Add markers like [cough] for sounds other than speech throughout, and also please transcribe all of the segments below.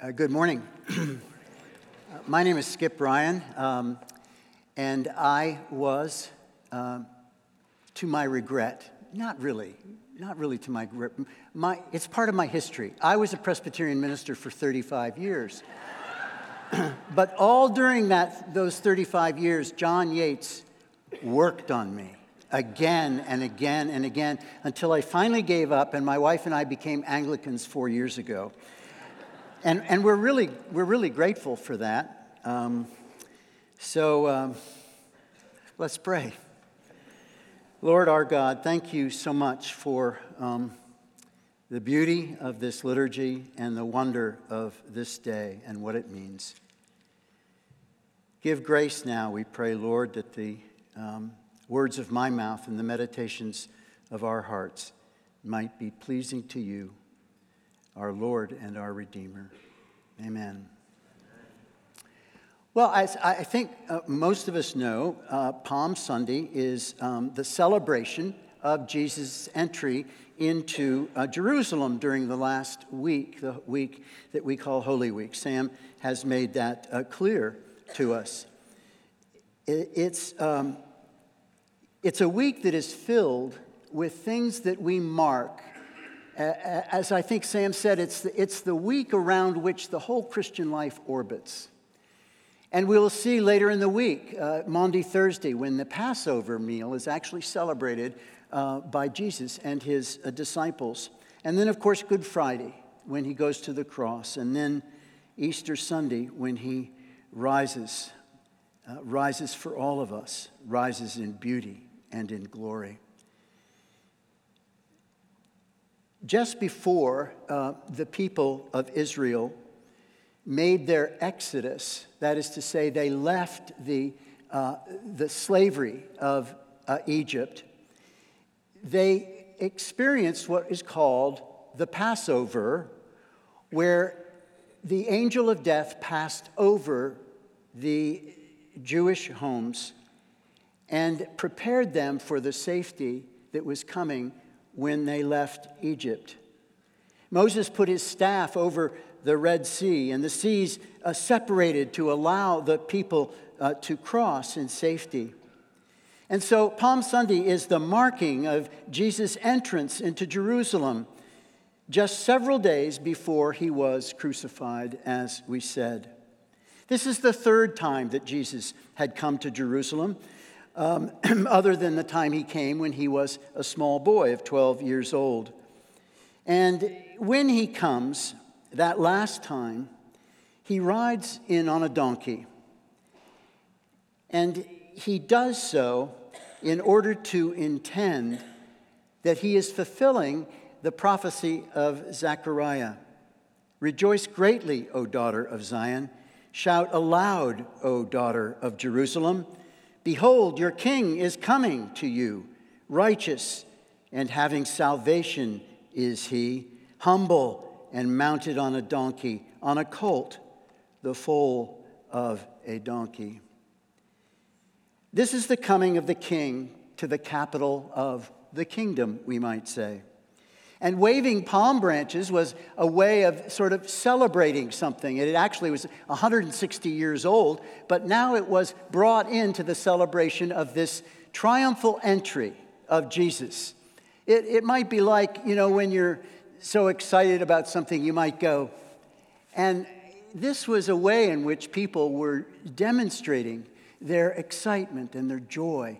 Uh, good morning. [clears throat] Uh, my name is Skip Ryan, um, and I was, uh, to my regret, not really, not really to my regret, my, it's part of my history. I was a Presbyterian minister for 35 years. [clears throat] but all during that, those 35 years, John Yates worked on me again and again and again until I finally gave up, and my wife and I became Anglicans four years ago. And, and we're, really, we're really grateful for that. Um, so um, let's pray. Lord our God, thank you so much for um, the beauty of this liturgy and the wonder of this day and what it means. Give grace now, we pray, Lord, that the um, words of my mouth and the meditations of our hearts might be pleasing to you our Lord and our Redeemer. Amen. Well, as I think uh, most of us know, uh, Palm Sunday is um, the celebration of Jesus' entry into uh, Jerusalem during the last week, the week that we call Holy Week. Sam has made that uh, clear to us. It, it's, um, it's a week that is filled with things that we mark as I think Sam said, it's the, it's the week around which the whole Christian life orbits. And we'll see later in the week, uh, Maundy Thursday, when the Passover meal is actually celebrated uh, by Jesus and his uh, disciples. And then, of course, Good Friday, when he goes to the cross. And then Easter Sunday, when he rises, uh, rises for all of us, rises in beauty and in glory. Just before uh, the people of Israel made their exodus, that is to say, they left the, uh, the slavery of uh, Egypt, they experienced what is called the Passover, where the angel of death passed over the Jewish homes and prepared them for the safety that was coming when they left Egypt. Moses put his staff over the Red Sea, and the seas uh, separated to allow the people uh, to cross in safety. And so, Palm Sunday is the marking of Jesus' entrance into Jerusalem just several days before he was crucified, as we said. This is the third time that Jesus had come to Jerusalem um, [clears throat] other than the time he came when he was a small boy of 12 years old. And when he comes, that last time, he rides in on a donkey. And he does so in order to intend that he is fulfilling the prophecy of Zechariah. Rejoice greatly, O daughter of Zion. Shout aloud, O daughter of Jerusalem. Behold, your king is coming to you, righteous and having salvation is he, humble and mounted on a donkey, on a colt, the foal of a donkey. This is the coming of the king to the capital of the kingdom, we might say. And waving palm branches was a way of sort of celebrating something. It actually was 160 years old, but now it was brought into the celebration of this triumphal entry of Jesus. It, it might be like, you know, when you're so excited about something, you might go. And this was a way in which people were demonstrating their excitement and their joy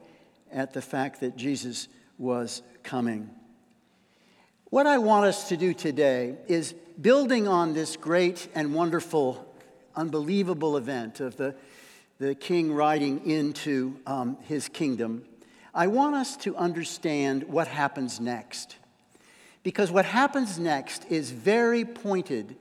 at the fact that Jesus was coming. What I want us to do today is building on this great and wonderful, unbelievable event of the, the king riding into um, his kingdom. I want us to understand what happens next. Because what happens next is very pointed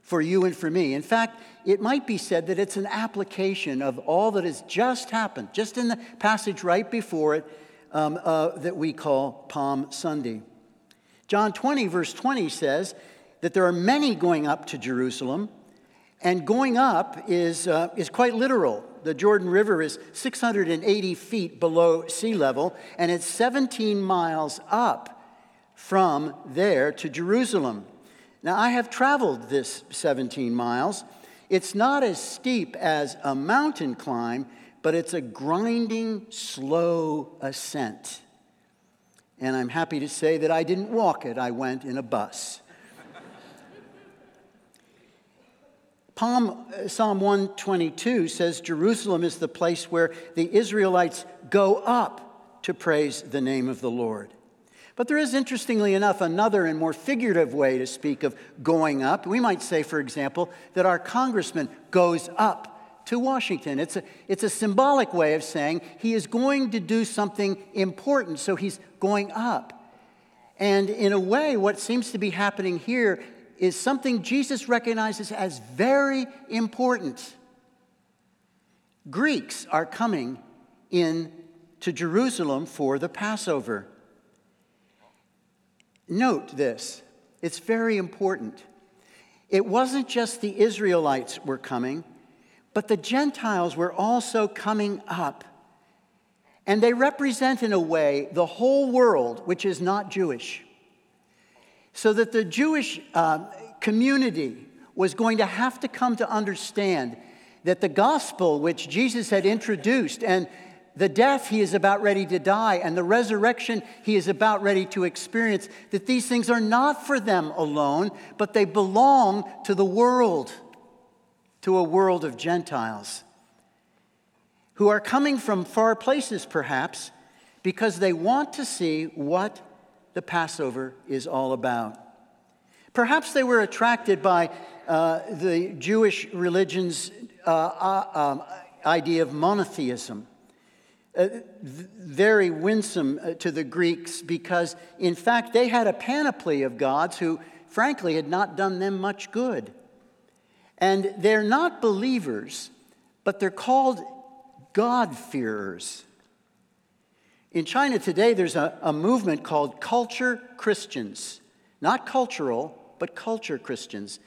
for you and for me. In fact, it might be said that it's an application of all that has just happened, just in the passage right before it um, uh, that we call Palm Sunday. John 20, verse 20 says that there are many going up to Jerusalem, and going up is, uh, is quite literal. The Jordan River is 680 feet below sea level, and it's 17 miles up from there to Jerusalem. Now, I have traveled this 17 miles. It's not as steep as a mountain climb, but it's a grinding, slow ascent. And I'm happy to say that I didn't walk it, I went in a bus. Uh, Psalm 122 says Jerusalem is the place where the Israelites go up to praise the name of the Lord. But there is, interestingly enough, another and more figurative way to speak of going up. We might say, for example, that our congressman goes up to Washington. It's a, it's a symbolic way of saying he is going to do something important, so he's going up. And in a way, what seems to be happening here is something Jesus recognizes as very important. Greeks are coming in to Jerusalem for the Passover. Note this, it's very important. It wasn't just the Israelites were coming, but the Gentiles were also coming up. And they represent, in a way, the whole world which is not Jewish. So that the Jewish uh, community was going to have to come to understand that the gospel which Jesus had introduced and the death he is about ready to die and the resurrection he is about ready to experience, that these things are not for them alone, but they belong to the world, to a world of Gentiles who are coming from far places, perhaps, because they want to see what the Passover is all about. Perhaps they were attracted by uh, the Jewish religion's uh, uh, um, idea of monotheism uh, very winsome uh, to the Greeks because, in fact, they had a panoply of gods who, frankly, had not done them much good. And they're not believers, but they're called God-fearers. In China today, there's a, a movement called culture Christians. Not cultural, but culture Christians.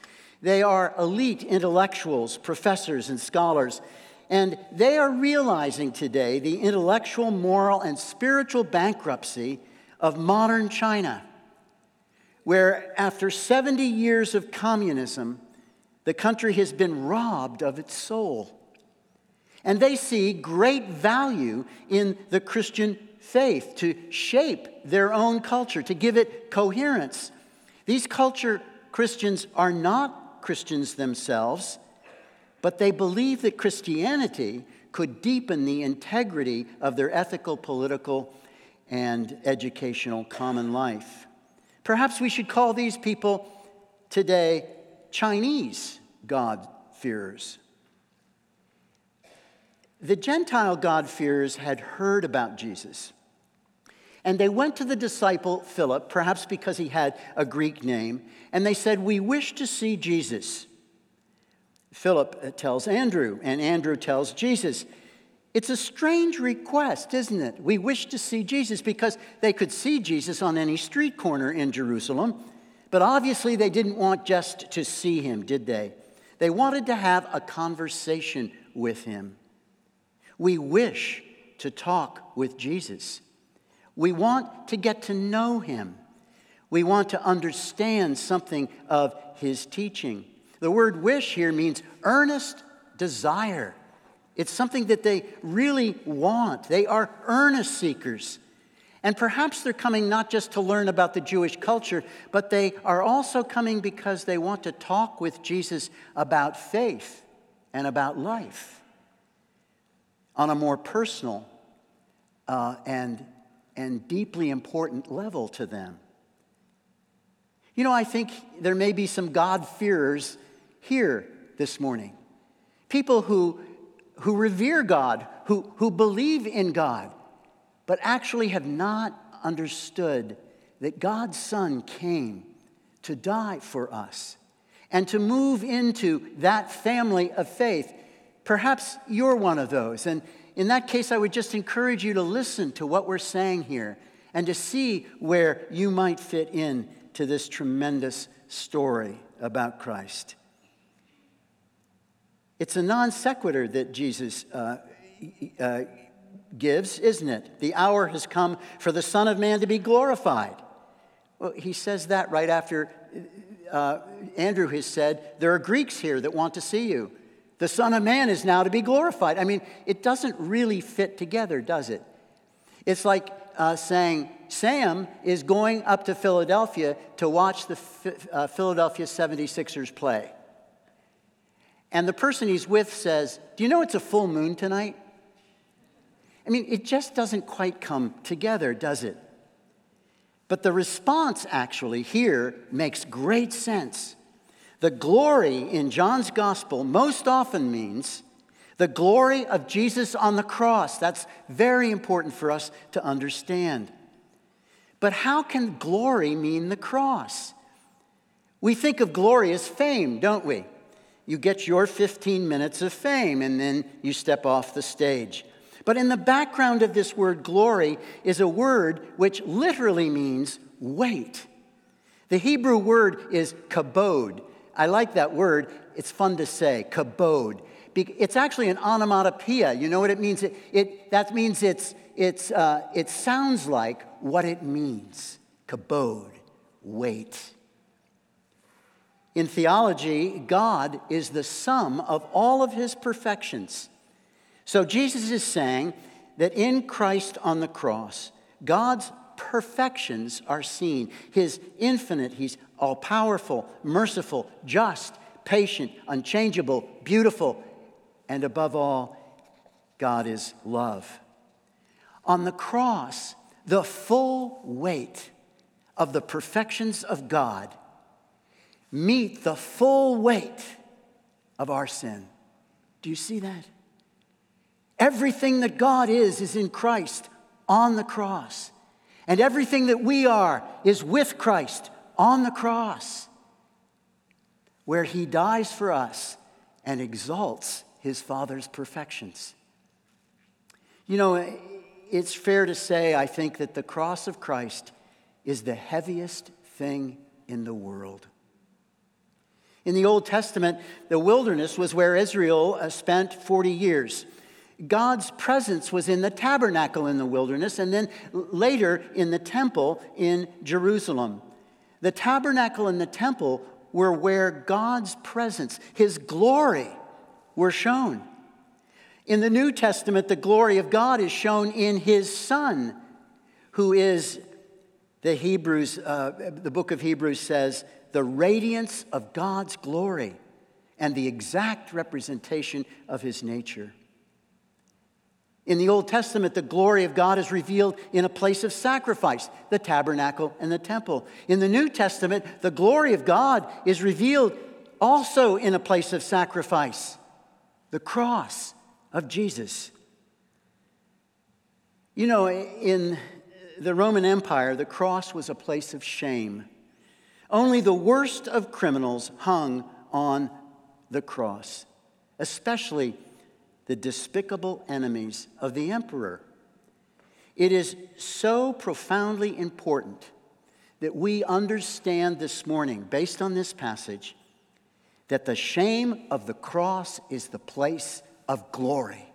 They are elite intellectuals, professors, and scholars and they are realizing today the intellectual, moral, and spiritual bankruptcy of modern China, where after 70 years of communism, the country has been robbed of its soul. And they see great value in the Christian faith to shape their own culture, to give it coherence. These culture Christians are not Christians themselves but they believe that Christianity could deepen the integrity of their ethical, political, and educational common life. Perhaps we should call these people today Chinese God-fearers. The Gentile God-fearers had heard about Jesus. And they went to the disciple Philip, perhaps because he had a Greek name, and they said, We wish to see Jesus. Philip uh, tells Andrew, and Andrew tells Jesus. It's a strange request, isn't it? We wish to see Jesus because they could see Jesus on any street corner in Jerusalem, but obviously they didn't want just to see him, did they? They wanted to have a conversation with him. We wish to talk with Jesus. We want to get to know him. We want to understand something of his teaching. The word wish here means earnest desire. It's something that they really want. They are earnest seekers. And perhaps they're coming not just to learn about the Jewish culture, but they are also coming because they want to talk with Jesus about faith and about life on a more personal uh, and, and deeply important level to them. You know, I think there may be some God-fearers here this morning. People who, who revere God, who, who believe in God, but actually have not understood that God's Son came to die for us and to move into that family of faith. Perhaps you're one of those. And in that case, I would just encourage you to listen to what we're saying here and to see where you might fit in to this tremendous story about Christ. It's a non sequitur that Jesus uh, uh, gives, isn't it? The hour has come for the Son of Man to be glorified. Well, he says that right after uh, Andrew has said, there are Greeks here that want to see you. The Son of Man is now to be glorified. I mean, it doesn't really fit together, does it? It's like uh, saying, Sam is going up to Philadelphia to watch the uh, Philadelphia 76ers play. And the person he's with says, Do you know it's a full moon tonight? I mean, it just doesn't quite come together, does it? But the response actually here makes great sense. The glory in John's gospel most often means the glory of Jesus on the cross. That's very important for us to understand. But how can glory mean the cross? We think of glory as fame, don't we? You get your 15 minutes of fame and then you step off the stage. But in the background of this word glory is a word which literally means weight. The Hebrew word is kabod. I like that word. It's fun to say, kabod. It's actually an onomatopoeia. You know what it means? It, it that means it's, it's, uh, it sounds like what it means kabod, weight. In theology, God is the sum of all of his perfections. So Jesus is saying that in Christ on the cross, God's perfections are seen. His infinite, he's all powerful, merciful, just, patient, unchangeable, beautiful, and above all, God is love. On the cross, the full weight of the perfections of God meet the full weight of our sin. Do you see that? Everything that God is, is in Christ on the cross. And everything that we are is with Christ on the cross, where he dies for us and exalts his Father's perfections. You know, it's fair to say, I think, that the cross of Christ is the heaviest thing in the world. In the Old Testament, the wilderness was where Israel uh, spent 40 years. God's presence was in the tabernacle in the wilderness and then later in the temple in Jerusalem. The tabernacle and the temple were where God's presence, his glory, were shown. In the New Testament, the glory of God is shown in his Son, who is, the Hebrews, uh, the book of Hebrews says, the radiance of God's glory and the exact representation of his nature. In the Old Testament, the glory of God is revealed in a place of sacrifice, the tabernacle and the temple. In the New Testament, the glory of God is revealed also in a place of sacrifice, the cross of Jesus. You know, in the Roman Empire, the cross was a place of shame. Only the worst of criminals hung on the cross, especially the despicable enemies of the emperor. It is so profoundly important that we understand this morning, based on this passage, that the shame of the cross is the place of glory.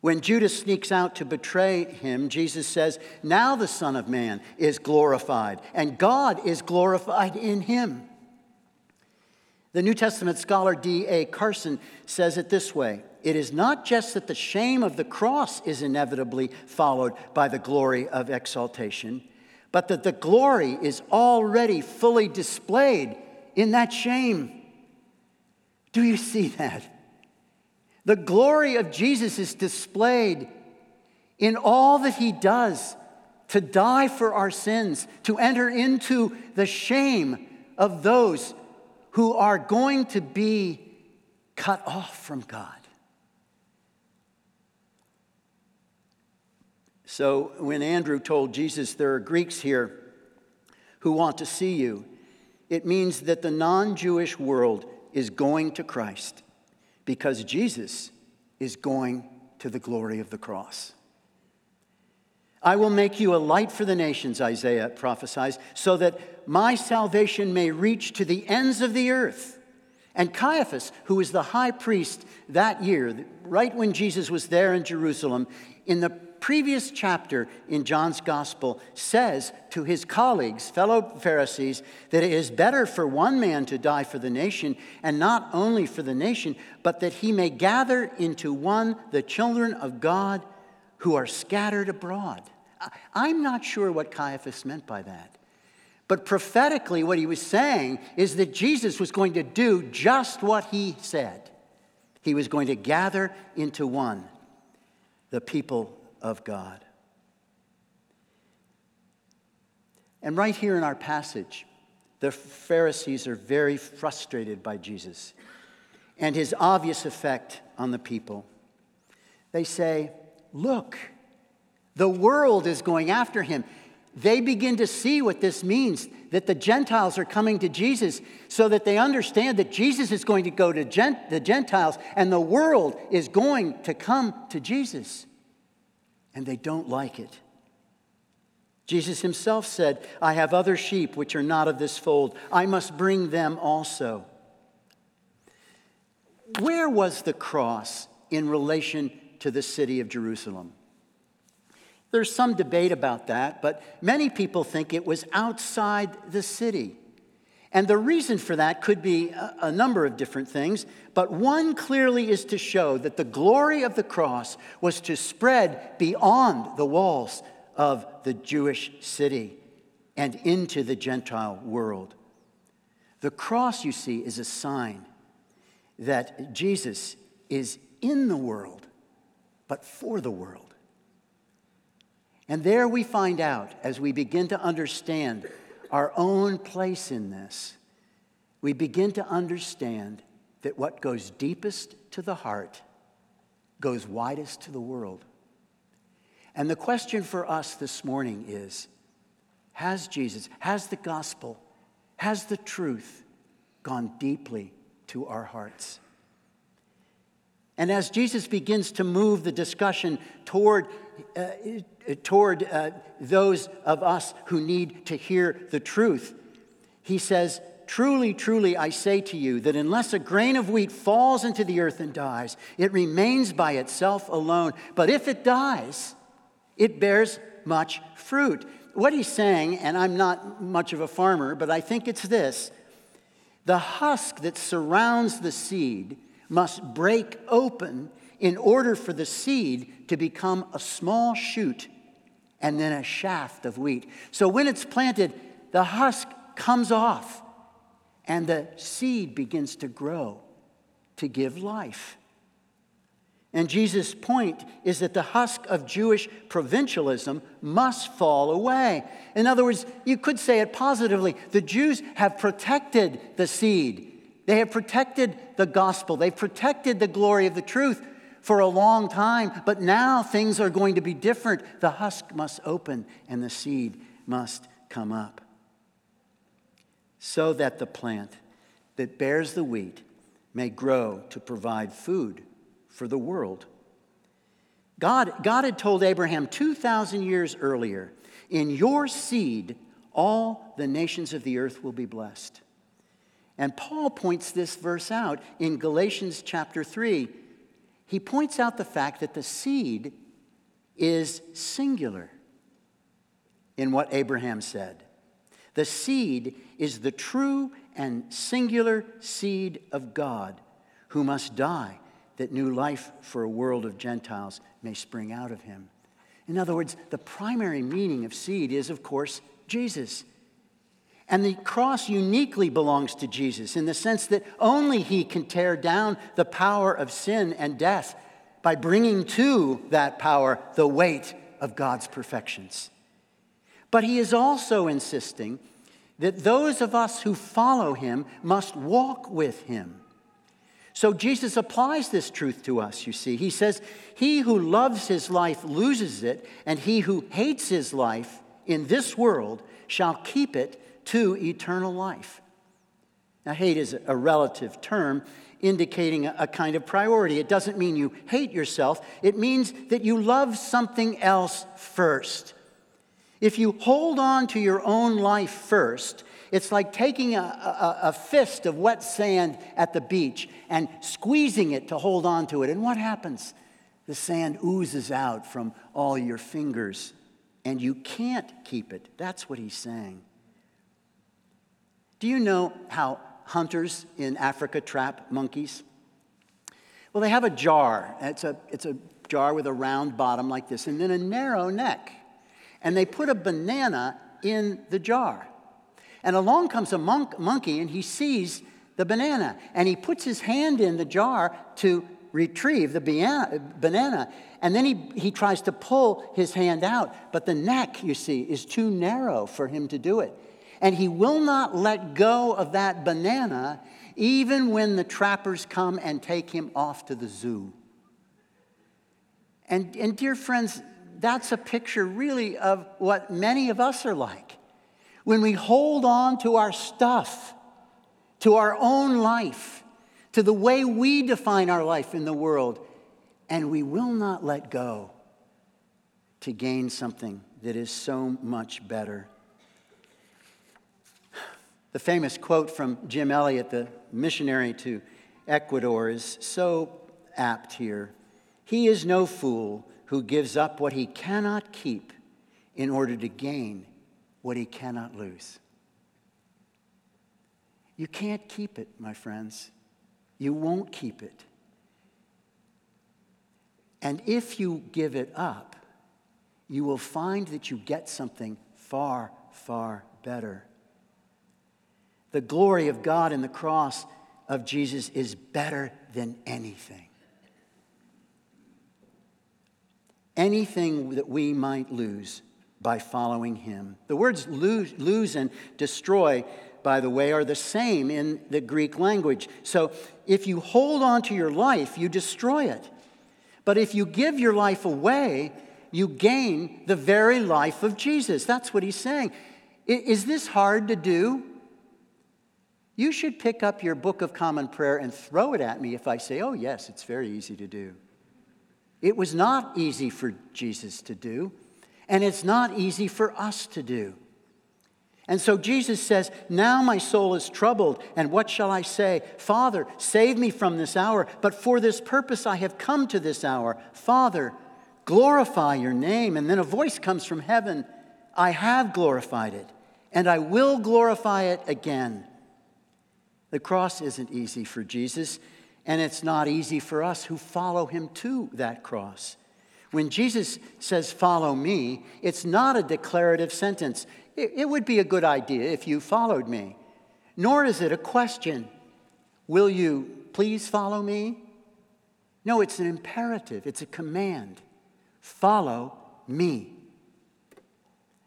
When Judas sneaks out to betray him, Jesus says, Now the Son of Man is glorified, and God is glorified in him. The New Testament scholar D.A. Carson says it this way It is not just that the shame of the cross is inevitably followed by the glory of exaltation, but that the glory is already fully displayed in that shame. Do you see that? The glory of Jesus is displayed in all that he does to die for our sins, to enter into the shame of those who are going to be cut off from God. So when Andrew told Jesus, There are Greeks here who want to see you, it means that the non Jewish world is going to Christ because Jesus is going to the glory of the cross. I will make you a light for the nations, Isaiah prophesies, so that my salvation may reach to the ends of the earth. And Caiaphas, who was the high priest that year, right when Jesus was there in Jerusalem, in the previous chapter in John's gospel says to his colleagues, fellow Pharisees, that it is better for one man to die for the nation, and not only for the nation, but that he may gather into one the children of God who are scattered abroad. I'm not sure what Caiaphas meant by that. But prophetically, what he was saying is that Jesus was going to do just what he said. He was going to gather into one the people of God. And right here in our passage, the Pharisees are very frustrated by Jesus and his obvious effect on the people. They say, Look, the world is going after him. They begin to see what this means that the Gentiles are coming to Jesus so that they understand that Jesus is going to go to the Gentiles and the world is going to come to Jesus. And they don't like it. Jesus himself said, I have other sheep which are not of this fold. I must bring them also. Where was the cross in relation to the city of Jerusalem? There's some debate about that, but many people think it was outside the city. And the reason for that could be a, number of different things, but one clearly is to show that the glory of the cross was to spread beyond the walls of the Jewish city and into the Gentile world. The cross, you see, is a sign that Jesus is in the world, but for the world. And there we find out, as we begin to understand our own place in this, we begin to understand that what goes deepest to the heart goes widest to the world. And the question for us this morning is Has Jesus, has the gospel, has the truth gone deeply to our hearts? And as Jesus begins to move the discussion toward uh, toward uh, those of us who need to hear the truth. He says, Truly, truly, I say to you that unless a grain of wheat falls into the earth and dies, it remains by itself alone. But if it dies, it bears much fruit. What he's saying, and I'm not much of a farmer, but I think it's this the husk that surrounds the seed must break open in order for the seed to become a small shoot and then a shaft of wheat. So when it's planted, the husk comes off and the seed begins to grow to give life. And Jesus' point is that the husk of Jewish provincialism must fall away. In other words, you could say it positively the Jews have protected the seed, they have protected the gospel, they've protected the glory of the truth for a long time, but now things are going to be different. The husk must open and the seed must come up. So that the plant that bears the wheat may grow to provide food for the world. God, God had told Abraham 2,000 years earlier, In your seed, all the nations of the earth will be blessed. And Paul points this verse out in Galatians chapter 3 he points out the fact that the seed is singular in what Abraham said. The seed is the true and singular seed of God who must die that new life for a world of Gentiles may spring out of him. In other words, the primary meaning of seed is, of course, Jesus. And the cross uniquely belongs to Jesus in the sense that only he can tear down the power of sin and death by bringing to that power the weight of God's perfections. But he is also insisting that those of us who follow him must walk with him. So Jesus applies this truth to us, you see. He says, He who loves his life loses it, and he who hates his life in this world shall keep it to eternal life. Now, hate is a relative term indicating a, kind of priority. It doesn't mean you hate yourself, it means that you love something else first. If you hold on to your own life first, it's like taking a, a, a, fist of wet sand at the beach and squeezing it to hold on to it. And what happens? The sand oozes out from all your fingers, and you can't keep it. That's what he's saying. Do you know how hunters in Africa trap monkeys? Well, they have a jar. It's a, it's a jar with a round bottom like this, and then a narrow neck. And they put a banana in the jar. And along comes a monk, monkey, and he sees the banana, and he puts his hand in the jar to retrieve the banana. And then he, he tries to pull his hand out, but the neck, you see, is too narrow for him to do it. And he will not let go of that banana even when the trappers come and take him off to the zoo. And, and dear friends, that's a picture really of what many of us are like. When we hold on to our stuff, to our own life, to the way we define our life in the world, and we will not let go to gain something that is so much better. The famous quote from Jim Elliot, the missionary to Ecuador, is so apt here. He is no fool who gives up what he cannot keep in order to gain what he cannot lose. You can't keep it, my friends. You won't keep it. And if you give it up, you will find that you get something far, far better. The glory of God in the cross of Jesus is better than anything. Anything that we might lose by following him. The words lose, lose and destroy, by the way, are the same in the Greek language. So if you hold on to your life, you destroy it. But if you give your life away, you gain the very life of Jesus. That's what he's saying. Is this hard to do? You should pick up your book of common prayer and throw it at me if I say, oh, yes, it's very easy to do. It was not easy for Jesus to do, and it's not easy for us to do. And so Jesus says, Now my soul is troubled, and what shall I say? Father, save me from this hour, but for this purpose I have come to this hour. Father, glorify your name. And then a voice comes from heaven I have glorified it, and I will glorify it again. The cross isn't easy for Jesus, and it's not easy for us who follow him to that cross. When Jesus says, Follow me, it's not a declarative sentence. It, would be a good idea if you followed me. Nor is it a question Will you please follow me? No, it's an imperative, it's a command. Follow me.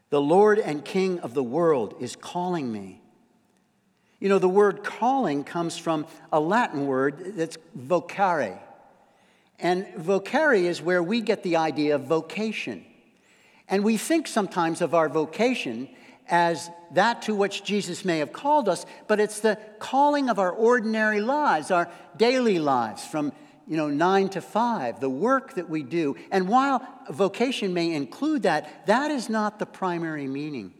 The Lord and King of the world is calling me. You know, the word calling comes from a Latin word that's vocare. And vocare is where we get the idea of vocation. And we think sometimes of our vocation as that to which Jesus may have called us, but it's the calling of our ordinary lives, our daily lives from you know 9 to 5, the work that we do. And while vocation may include that, that is not the primary meaning.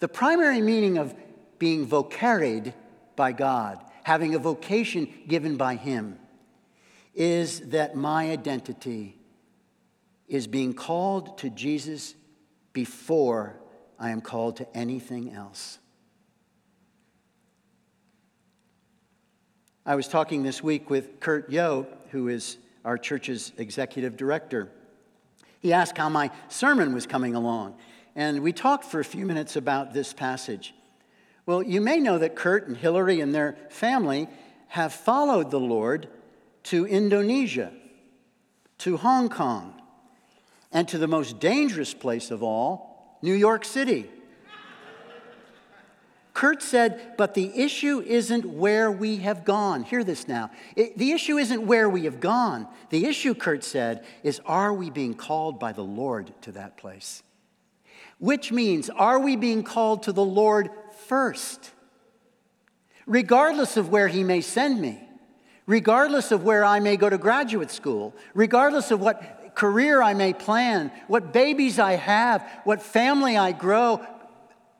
The primary meaning of being vocared by God, having a vocation given by Him, is that my identity is being called to Jesus before I am called to anything else. I was talking this week with Kurt Yo, who is our church's executive director. He asked how my sermon was coming along, and we talked for a few minutes about this passage. Well, you may know that Kurt and Hillary and their family have followed the Lord to Indonesia, to Hong Kong, and to the most dangerous place of all, New York City. Kurt said, but the issue isn't where we have gone. Hear this now. It, the issue isn't where we have gone. The issue, Kurt said, is are we being called by the Lord to that place? Which means, are we being called to the Lord first. Regardless of where He may send me, regardless of where I may go to graduate school, regardless of what career I may plan, what babies I have, what family I grow,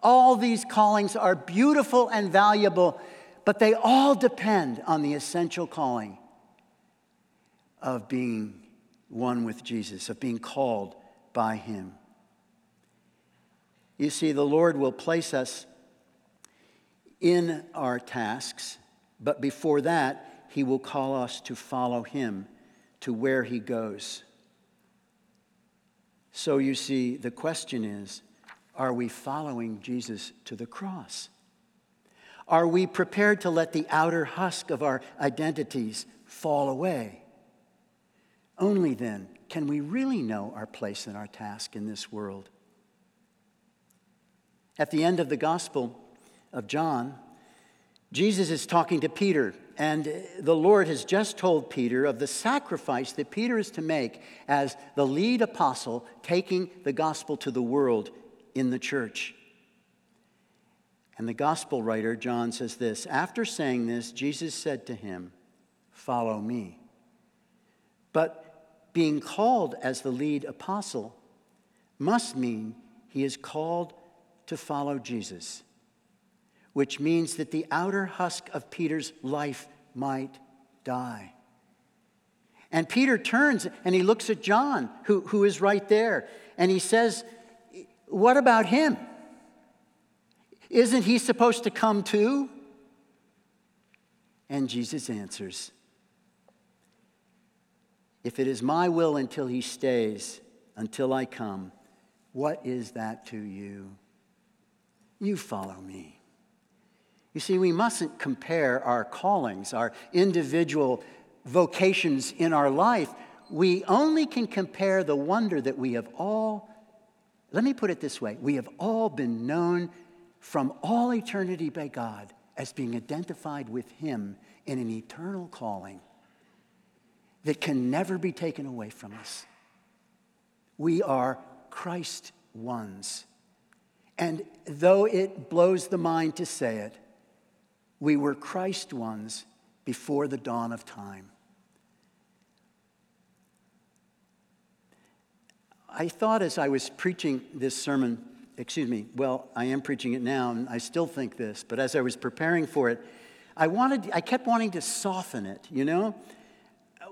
all these callings are beautiful and valuable, but they all depend on the essential calling of being one with Jesus, of being called by Him. You see, the Lord will place us in our tasks, but before that, He will call us to follow Him to where He goes. So you see, the question is are we following Jesus to the cross? Are we prepared to let the outer husk of our identities fall away? Only then can we really know our place and our task in this world. At the end of the Gospel of John, Jesus is talking to Peter, and the Lord has just told Peter of the sacrifice that Peter is to make as the lead apostle taking the gospel to the world in the church. And the gospel writer, John, says this After saying this, Jesus said to him, Follow me. But being called as the lead apostle must mean he is called to follow Jesus, which means that the outer husk of Peter's life might die. And Peter turns and he looks at John, who, who is right there, and he says, What about him? Isn't he supposed to come too? And Jesus answers, If it is my will until he stays, until I come, what is that to you? You follow me. You see, we mustn't compare our callings, our individual vocations in our life. We only can compare the wonder that we have all, let me put it this way we have all been known from all eternity by God as being identified with Him in an eternal calling that can never be taken away from us. We are Christ ones. And though it blows the mind to say it, we were Christ ones before the dawn of time. I thought as I was preaching this sermon excuse me, well, I am preaching it now, and I still think this, but as I was preparing for it, I wanted, I kept wanting to soften it, you know?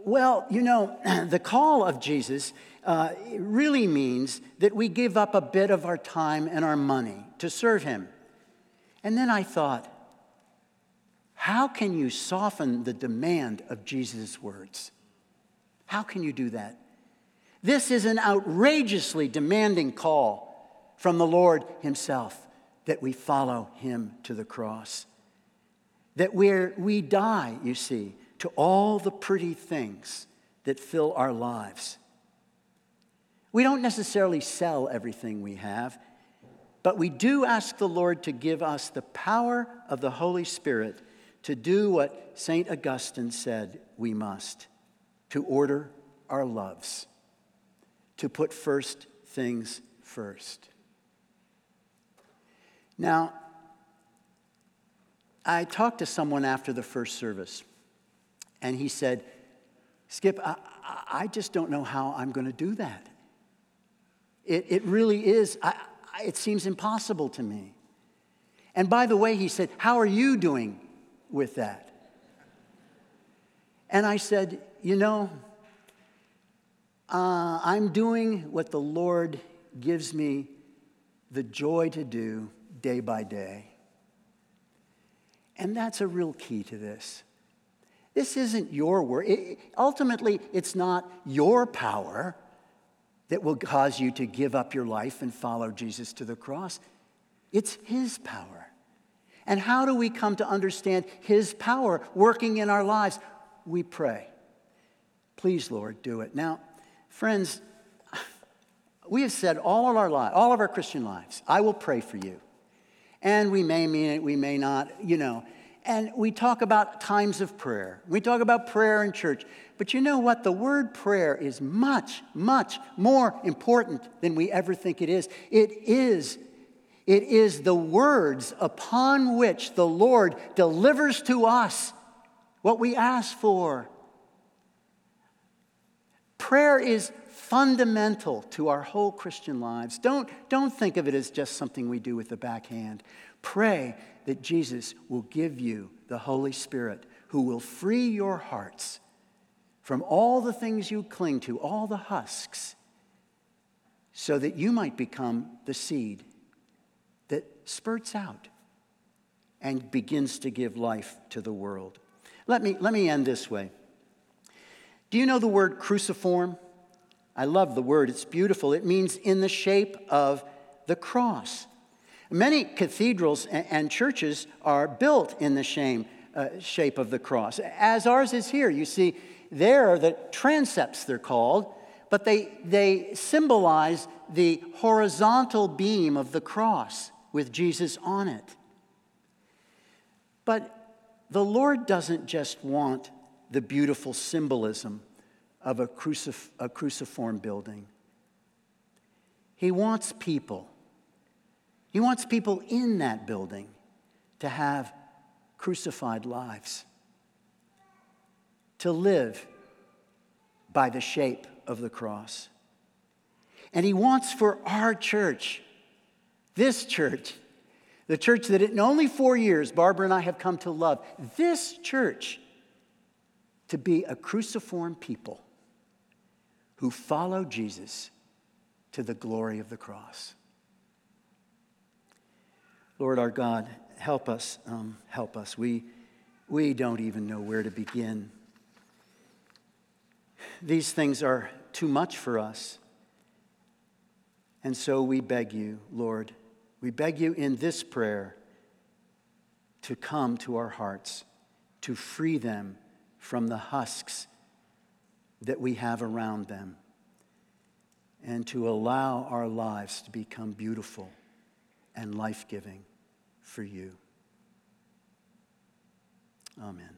Well, you know, [clears throat] the call of Jesus uh, really means that we give up a bit of our time and our money to serve Him. And then I thought, how can you soften the demand of Jesus' words? How can you do that? This is an outrageously demanding call from the Lord Himself that we follow Him to the cross. That we we die, you see, to all the pretty things that fill our lives. We don't necessarily sell everything we have, but we do ask the Lord to give us the power of the Holy Spirit to do what St. Augustine said we must to order our loves, to put first things first. Now, I talked to someone after the first service, and he said, Skip, I, I just don't know how I'm going to do that. It, it really is, I, it seems impossible to me. And by the way, he said, How are you doing with that? And I said, You know, uh, I'm doing what the Lord gives me the joy to do day by day. And that's a real key to this. This isn't your work. It, ultimately, it's not your power that will cause you to give up your life and follow Jesus to the cross. It's His power. And how do we come to understand His power working in our lives? We pray. Please, Lord, do it. Now, friends, [laughs] we have said all of our lives, all of our Christian lives, I will pray for you. And we may mean it, we may not, you know. And we talk about times of prayer. We talk about prayer in church. But you know what? The word prayer is much, much more important than we ever think it is. It is it is the words upon which the Lord delivers to us what we ask for. Prayer is fundamental to our whole Christian lives. Don't, don't think of it as just something we do with the backhand. Pray that Jesus will give you the Holy Spirit who will free your hearts from all the things you cling to, all the husks, so that you might become the seed that spurts out and begins to give life to the world. Let me, let me end this way. Do you know the word cruciform? I love the word, it's beautiful. It means in the shape of the cross. Many cathedrals and churches are built in the shame, uh, shape of the cross, as ours is here. You see, there are the transepts, they're called, but they, they symbolize the horizontal beam of the cross with Jesus on it. But the Lord doesn't just want the beautiful symbolism of a, crucif- a cruciform building, He wants people. He wants people in that building to have crucified lives, to live by the shape of the cross. And He wants for our church, this church, the church that in only four years Barbara and I have come to love, this church to be a cruciform people who follow Jesus to the glory of the cross. Lord our God, help us, um, help us. We, we don't even know where to begin. These things are too much for us. And so we beg you, Lord, we beg you in this prayer to come to our hearts, to free them from the husks that we have around them, and to allow our lives to become beautiful and life giving for you. Amen.